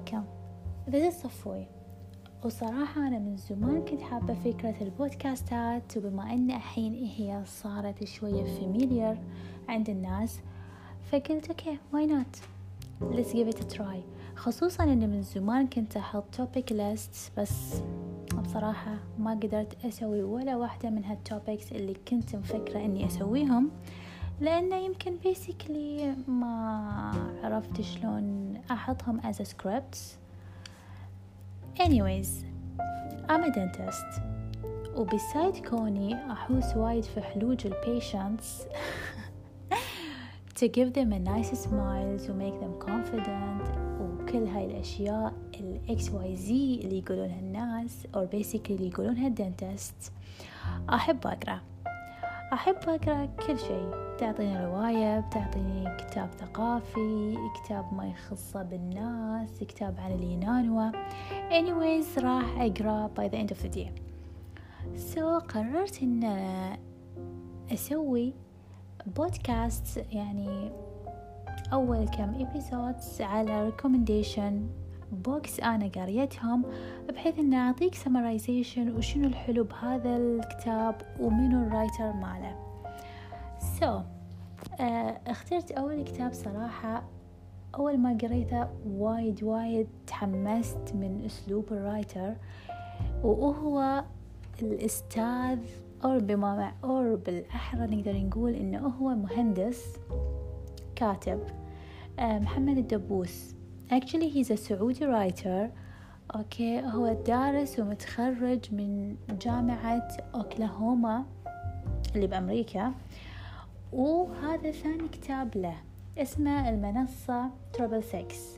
عليكم This is صفوي وصراحة أنا من زمان كنت حابة فكرة البودكاستات وبما أن الحين هي صارت شوية familiar عند الناس فقلت okay why not let's give it a try. خصوصا أني من زمان كنت أحط topic lists بس بصراحة ما قدرت أسوي ولا واحدة من هال topics اللي كنت مفكرة أني أسويهم. لأنه يمكن basically ما عرفت شلون أحطهم as a scripts anyways I'm a dentist. و beside كوني أحوس وايد في حلوج ال patients to give them a nice smile to make them confident وكل هاي الأشياء ال XYZ اللي يقولونها الناس or basically اللي يقولونها ال dentist أحب أقرأ. أحب أقرأ كل شيء. بتعطيني رواية بتعطيني كتاب ثقافي كتاب ما يخصه بالناس كتاب عن اليونان anyways راح أقرأ by the end of the day. So قررت إن أسوي بودكاست يعني أول كم episodes على recommendation books أنا قريتهم بحيث أن أعطيك summarization وشنو الحلو بهذا الكتاب ومنو ال writer ماله. so so, uh, اخترت أول كتاب صراحة أول ما قريته وايد وايد تحمست من أسلوب ال writer وهو الأستاذ أو بما أو بالأحرى نقدر نقول إنه هو مهندس كاتب محمد الدبوس. Actually he's a سعودي writer okay هو دارس ومتخرج من جامعة أوكلاهوما اللي بأمريكا. وهذا ثاني كتاب له اسمه المنصة triple six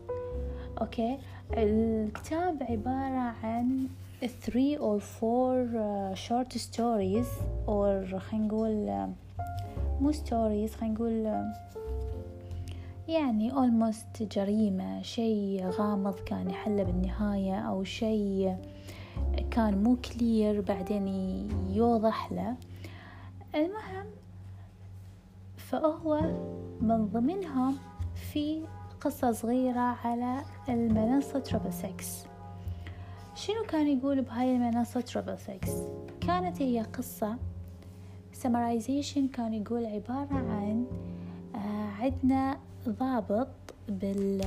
okay؟ الكتاب عبارة عن three or four uh, short stories or خلينا نقول uh, مو stories خلينا نقول uh, يعني almost جريمة. شيء غامض كان يحل بالنهاية أو شيء كان مو clear بعدين يوضح له. المهم فهو من ضمنهم في قصة صغيرة على المنصة triple six شنو كان يقول بهاي المنصة triple six كانت هي قصة summarization كان يقول عبارة عن آه عندنا ضابط بال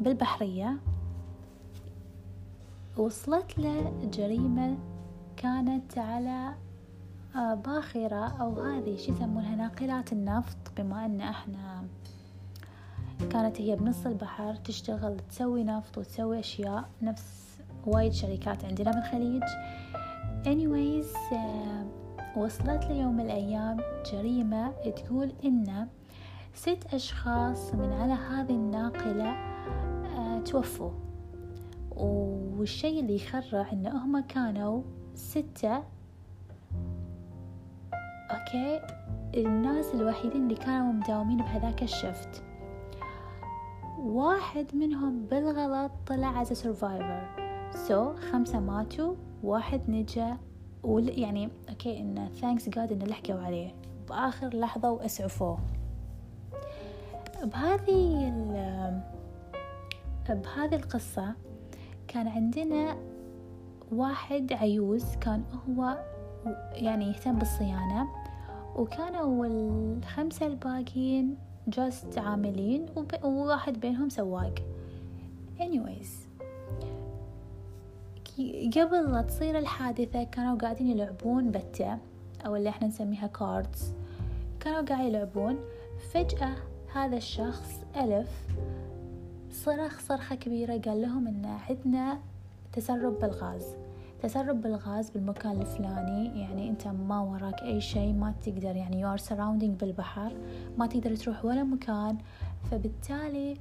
بالبحرية. وصلت له جريمة كانت على باخرة أو هذه شو يسمونها؟ ناقلات النفط بما أن إحنا كانت هي بنص البحر تشتغل تسوي نفط وتسوي أشياء نفس وايد شركات عندنا بالخليج anyways وصلت لي يوم من الأيام جريمة تقول إن ست أشخاص من على هذه الناقلة أه توفوا. والشيء اللي يخرع إن هم كانوا ستة okay؟ الناس الوحيدين اللي كانوا مداومين بهذاك ال shift. واحد منهم بالغلط طلع as a so خمسة ماتوا واحد نجا يعني okay إن thanks God إن لحقوا عليه. بآخر لحظة وأسعفوه. بهذه بهذه القصة كان عندنا واحد عيوز كان هو يعني يهتم بالصيانة. وكانوا الخمسة الباقيين جاست عاملين وواحد بينهم سواق. Anyways. قبل لا تصير الحادثة كانوا قاعدين يلعبون بتة أو اللي إحنا نسميها كاردز كانوا قاعد يلعبون. فجأة هذا الشخص ألف صرخ صرخة كبيرة قال لهم إن عندنا تسرب بالغاز. تسرب بالغاز بالمكان الفلاني يعني أنت ما وراك أي شيء ما تقدر يعني you are surrounding بالبحر ما تقدر تروح ولا مكان. فبالتالي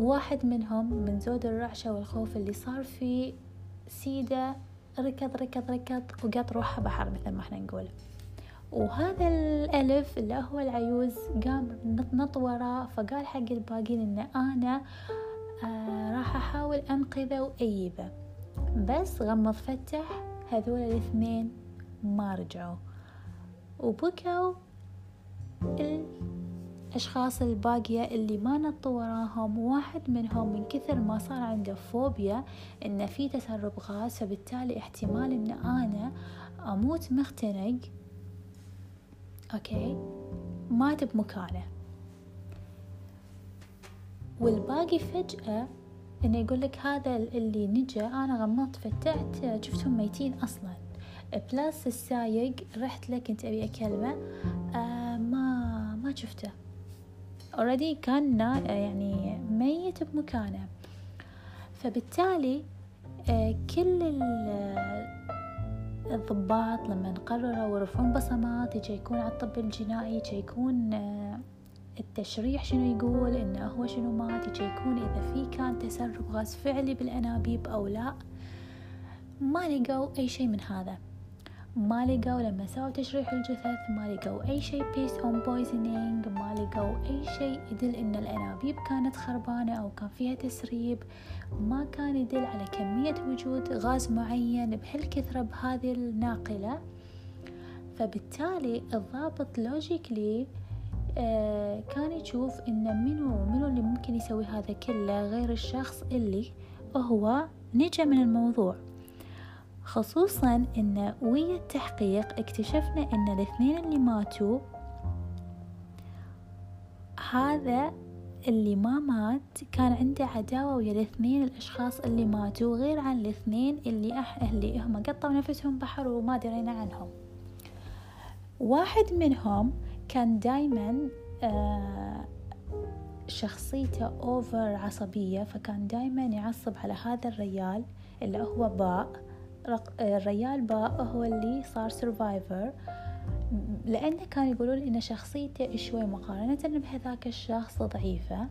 واحد منهم من زود الرعشة والخوف اللي صار فيه سيدة ركض ركض ركض وقط روحها بحر مثل ما إحنا نقول. وهذا الألف اللي هو العيوز قام نط وراه فقال حق الباقين إن أنا آه راح أحاول أنقذه وأيبه بس غمض فتح هذول الاثنين ما رجعوا. وبكوا الأشخاص الباقية اللي ما نطوا وراهم. واحد منهم من كثر ما صار عنده فوبيا إن في تسرب غاز فبالتالي احتمال إن أنا أموت مختنق. okay. مات بمكانه. والباقي فجأة إنه يقول لك هذا اللي نجا أنا غمضت فتحت شفتهم ميتين أصلا. plus السايق رحت له كنت أبي أكلمه. آه ما ما شفته. already كان يعني ميت بمكانه. فبالتالي آه كل الضباط لما قرروا يرفعون بصمات يشيكون على الطب الجنائي يشيكون آه التشريح شنو يقول إنه هو شنو مات يشيكون إذا في كان تسرب غاز فعلي بالأنابيب أو لا. ما لقوا أي شيء من هذا. ما لقوا لما سووا تشريح الجثث ما لقوا أي شيء بيست هوم poisoning ما لقوا أي شيء يدل إن الأنابيب كانت خربانة أو كان فيها تسريب. ما كان يدل على كمية وجود غاز معين بهالكثرة بهذه الناقلة. فبالتالي الضابط لوجيكلي كان يشوف إن منو منو اللي ممكن يسوي هذا كله غير الشخص اللي هو نجا من الموضوع. خصوصا إن ويا التحقيق اكتشفنا إن الاثنين اللي ماتوا هذا اللي ما مات كان عنده عداوة ويا الاثنين الأشخاص اللي ماتوا غير عن الاثنين اللي أح اللي هم قطعوا نفسهم بحر وما درينا عنهم. واحد منهم كان دايما آه شخصيته أوفر عصبية فكان دايما يعصب على هذا الريال اللي هو باء الريال باء هو اللي صار سرفايفر لأنه كانوا يقولون إن شخصيته شوي مقارنة بهذاك الشخص ضعيفة.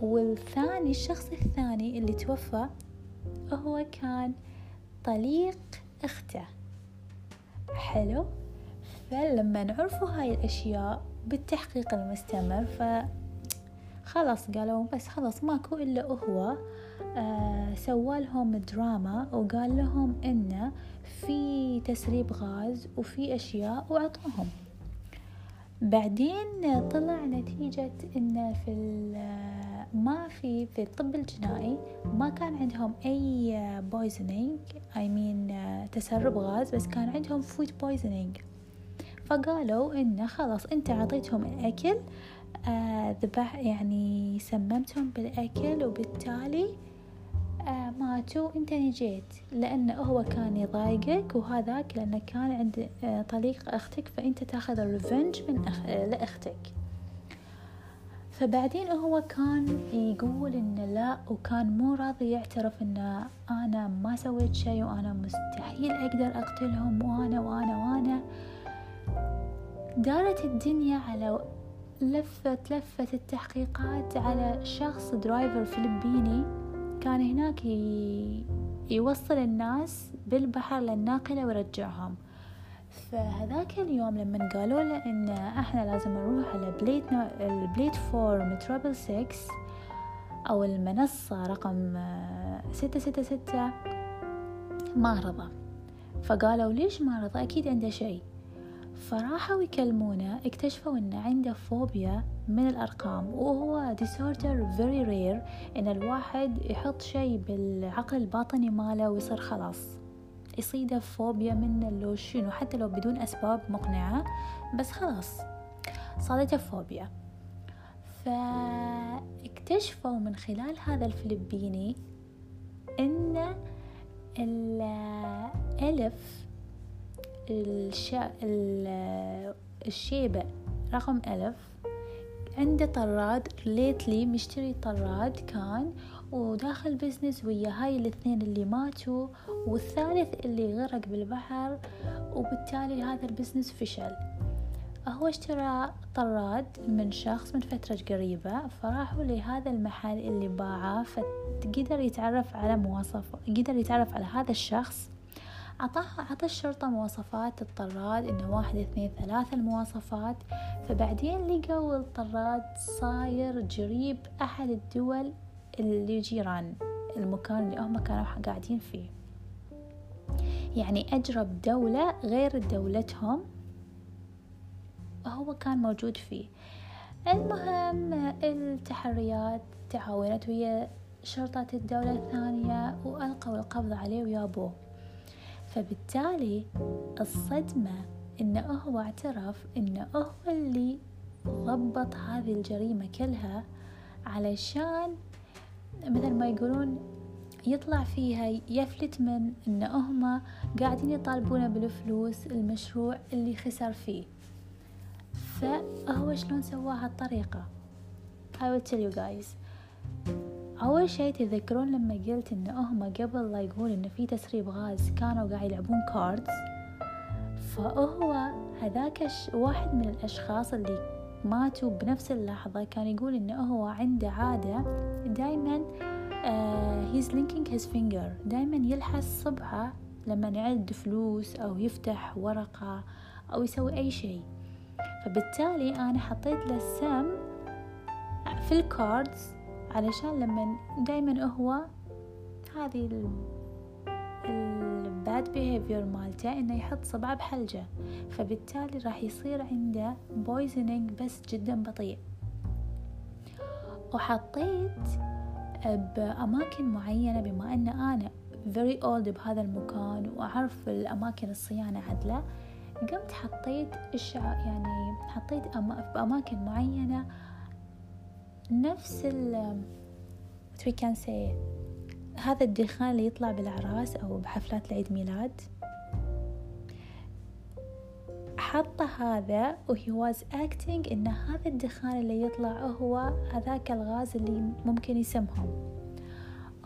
والثاني الشخص الثاني اللي توفى هو كان طليق أخته. حلو؟ فلما نعرفوا هاي الأشياء بالتحقيق المستمر ف خلاص قالوا بس خلاص ماكو إلا هو آه سوالهم دراما وقال لهم إنه في تسريب غاز وفي أشياء وعطوهم بعدين طلع نتيجة إن في ما في في الطب الجنائي ما كان عندهم أي poisoning I mean تسرب غاز بس كان عندهم food poisoning فقالوا إنه خلاص أنت عطيتهم الأكل آه ذبح يعني سممتهم بالأكل وبالتالي آه ماتوا. أنت نجيت لأنه هو كان يضايقك وهذاك لأنه كان عند آه طليق أختك فأنت تأخذ ال revenge من أخ... لأختك. فبعدين هو كان يقول إنه لا وكان مو راضي يعترف إنه أنا ما سويت شيء وأنا مستحيل أقدر أقتلهم وأنا وأنا وأنا. دارت الدنيا على لفت لفت التحقيقات على شخص driver فلبيني. كان هناك يوصل الناس بالبحر للناقلة ويرجعهم. فهذاك اليوم لما قالوا له إن إحنا لازم نروح على بليت ال platform triple six أو المنصة رقم ستة ستة ستة ما رضى. فقالوا ليش ما رضى؟ أكيد عنده شيء. فراحوا يكلمونه اكتشفوا انه عنده فوبيا من الأرقام وهو disorder very rare إن الواحد يحط شيء بالعقل الباطني ماله ويصير خلاص. يصيده فوبيا من لو شنو حتى لو بدون أسباب مقنعة بس خلاص. صادته فوبيا. فاكتشفوا من خلال هذا الفلبيني إن الألف الشا... الشيبة رقم ألف. عنده طراد lately مشتري طراد كان وداخل business ويا هاي الاثنين اللي ماتوا والثالث اللي غرق بالبحر وبالتالي هذا ال business فشل. هو اشترى طراد من شخص من فترة قريبة فراحوا لهذا المحل اللي باعه فقدر يتعرف على مواصف قدر يتعرف على هذا الشخص عطاه عطى الشرطة مواصفات الطراد إنه واحد اثنين ثلاثة المواصفات. فبعدين لقوا الطراد صاير جريب أحد الدول اللي جيران المكان اللي هم كانوا قاعدين فيه. يعني أجرب دولة غير دولتهم هو كان موجود فيه. المهم التحريات تعاونت ويا شرطة الدولة الثانية وألقوا القبض عليه ويابوه فبالتالي الصدمة إنه هو اعترف إنه هو اللي ضبط هذه الجريمة كلها علشان مثل ما يقولون يطلع فيها يفلت من إن هما قاعدين يطالبونه بالفلوس المشروع اللي خسر فيه. فهو شلون سواه هالطريقة I will tell you guys. أول شي تذكرون لما قلت إن هما قبل لا يقول إن في تسريب غاز كانوا قاعد يلعبون كاردز فهو هذاك واحد من الأشخاص اللي ماتوا بنفس اللحظة كان يقول إنه هو عنده عادة دايما uh, he's linking his finger دايما يلحس صبعه لما يعد فلوس أو يفتح ورقة أو يسوي أي شيء. فبالتالي أنا حطيت له السم في الكاردز علشان لما دايما هو هذه ال bad behavior مالته إنه يحط صبعه بحلجة فبالتالي راح يصير عنده poisoning بس جدا بطيء. وحطيت بأماكن معينة بما أن أنا very old بهذا المكان وأعرف الأماكن الصيانة عدلة قمت حطيت الشع يعني حطيت أما بأماكن معينة نفس ال what we can say هذا الدخان اللي يطلع بالأعراس أو بحفلات العيد ميلاد. حط هذا و he was acting إن هذا الدخان اللي يطلع هو هذاك الغاز اللي ممكن يسمهم.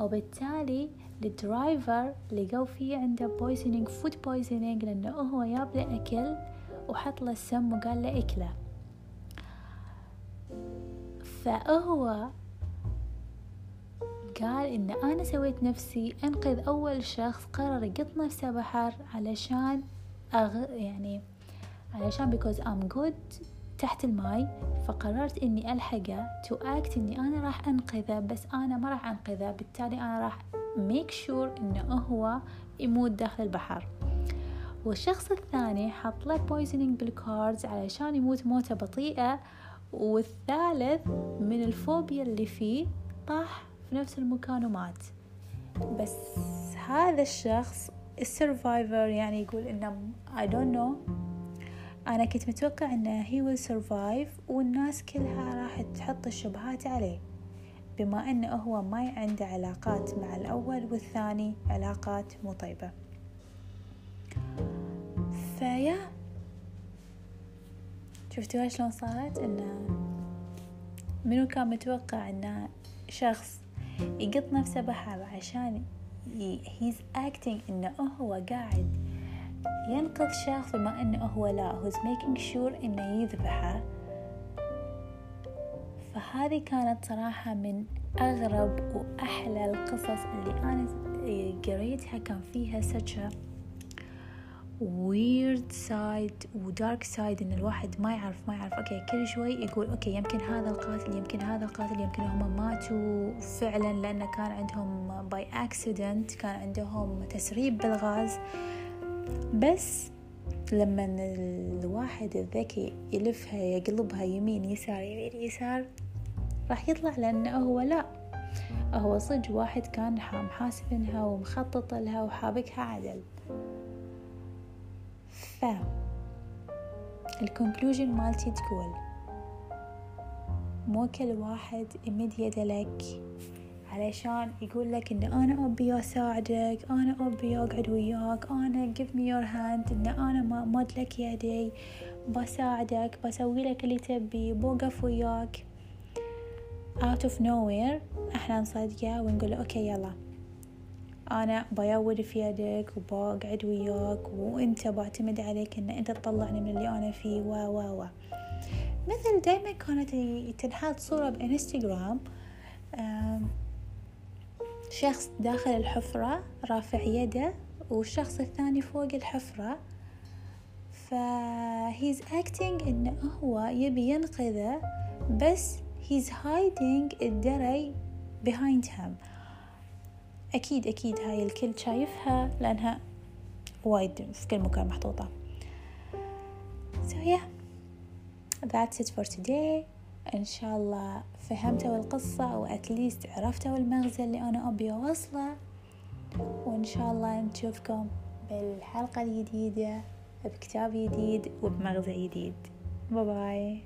وبالتالي ال driver لقوا فيه عنده poisoning food poisoning لأنه هو جاب له أكل وحط له السم وقال له إكله. فهو قال إن أنا سويت نفسي أنقذ أول شخص قرر يقط نفسه بحر علشان أغ... يعني علشان because I'm good تحت الماي فقررت إني ألحقه to act إني أنا راح أنقذه بس أنا ما راح أنقذه بالتالي أنا راح make sure إنه هو يموت داخل البحر. والشخص الثاني حط له poisoning بال cards علشان يموت موتة بطيئة. والثالث من الفوبيا اللي فيه طاح في نفس المكان ومات بس هذا الشخص السرفايفر يعني يقول إنه I don't know. أنا كنت متوقع إنه he will survive والناس كلها راح تحط الشبهات عليه. بما إنه هو ما عنده علاقات مع الأول والثاني علاقات مو طيبة. فيا شفتوها شلون صارت؟ إنه منو كان متوقع إنه شخص يقط نفسه بحر عشان he's acting إنه هو قاعد ينقذ شخص بما أنه هو لا. Who's making sure أنه يذبحه. فهذه كانت صراحة من أغرب وأحلى القصص اللي أنا قريتها. كان فيها such a weird side و dark side إن الواحد ما يعرف ما يعرف. okay كل شوي يقول okay يمكن هذا القاتل يمكن هذا القاتل يمكن هم ماتوا فعلا لأنه كان عندهم by accident كان عندهم تسريب بالغاز. بس لما الواحد الذكي يلفها يقلبها يمين يسار يمين يسار راح يطلع لأنه هو لا. هو صج واحد كان محاسبنها ومخطط لها وحابكها عدل. ف الكونكلوجن مالتي تقول مو كل واحد يمد يده لك علشان يقول لك إن أنا أبي أساعدك أنا أبي أقعد وياك أنا give me your hand إن أنا ما مد لك يدي بساعدك بسوي لك اللي تبي بوقف وياك. Out of nowhere إحنا نصدقه ونقول أوكي يلا. أنا بيود في يدك وبقعد وياك وأنت بعتمد عليك إن أنت تطلعني من اللي أنا فيه و و و. مثل دايما كانت تنحط صورة بإنستغرام شخص داخل الحفرة رافع يده والشخص الثاني فوق الحفرة. ف he's acting انه هو يبي ينقذه بس he's hiding الدري behind him. أكيد أكيد هاي الكل شايفها لأنها وايد في كل مكان محطوطة. So yeah that's it for today. إن شاء الله فهمتوا القصة أو أتليست عرفتوا المغزى اللي أنا أبي أوصله. وإن شاء الله نشوفكم بالحلقة الجديدة بكتاب جديد وبمغزى جديد. باي باي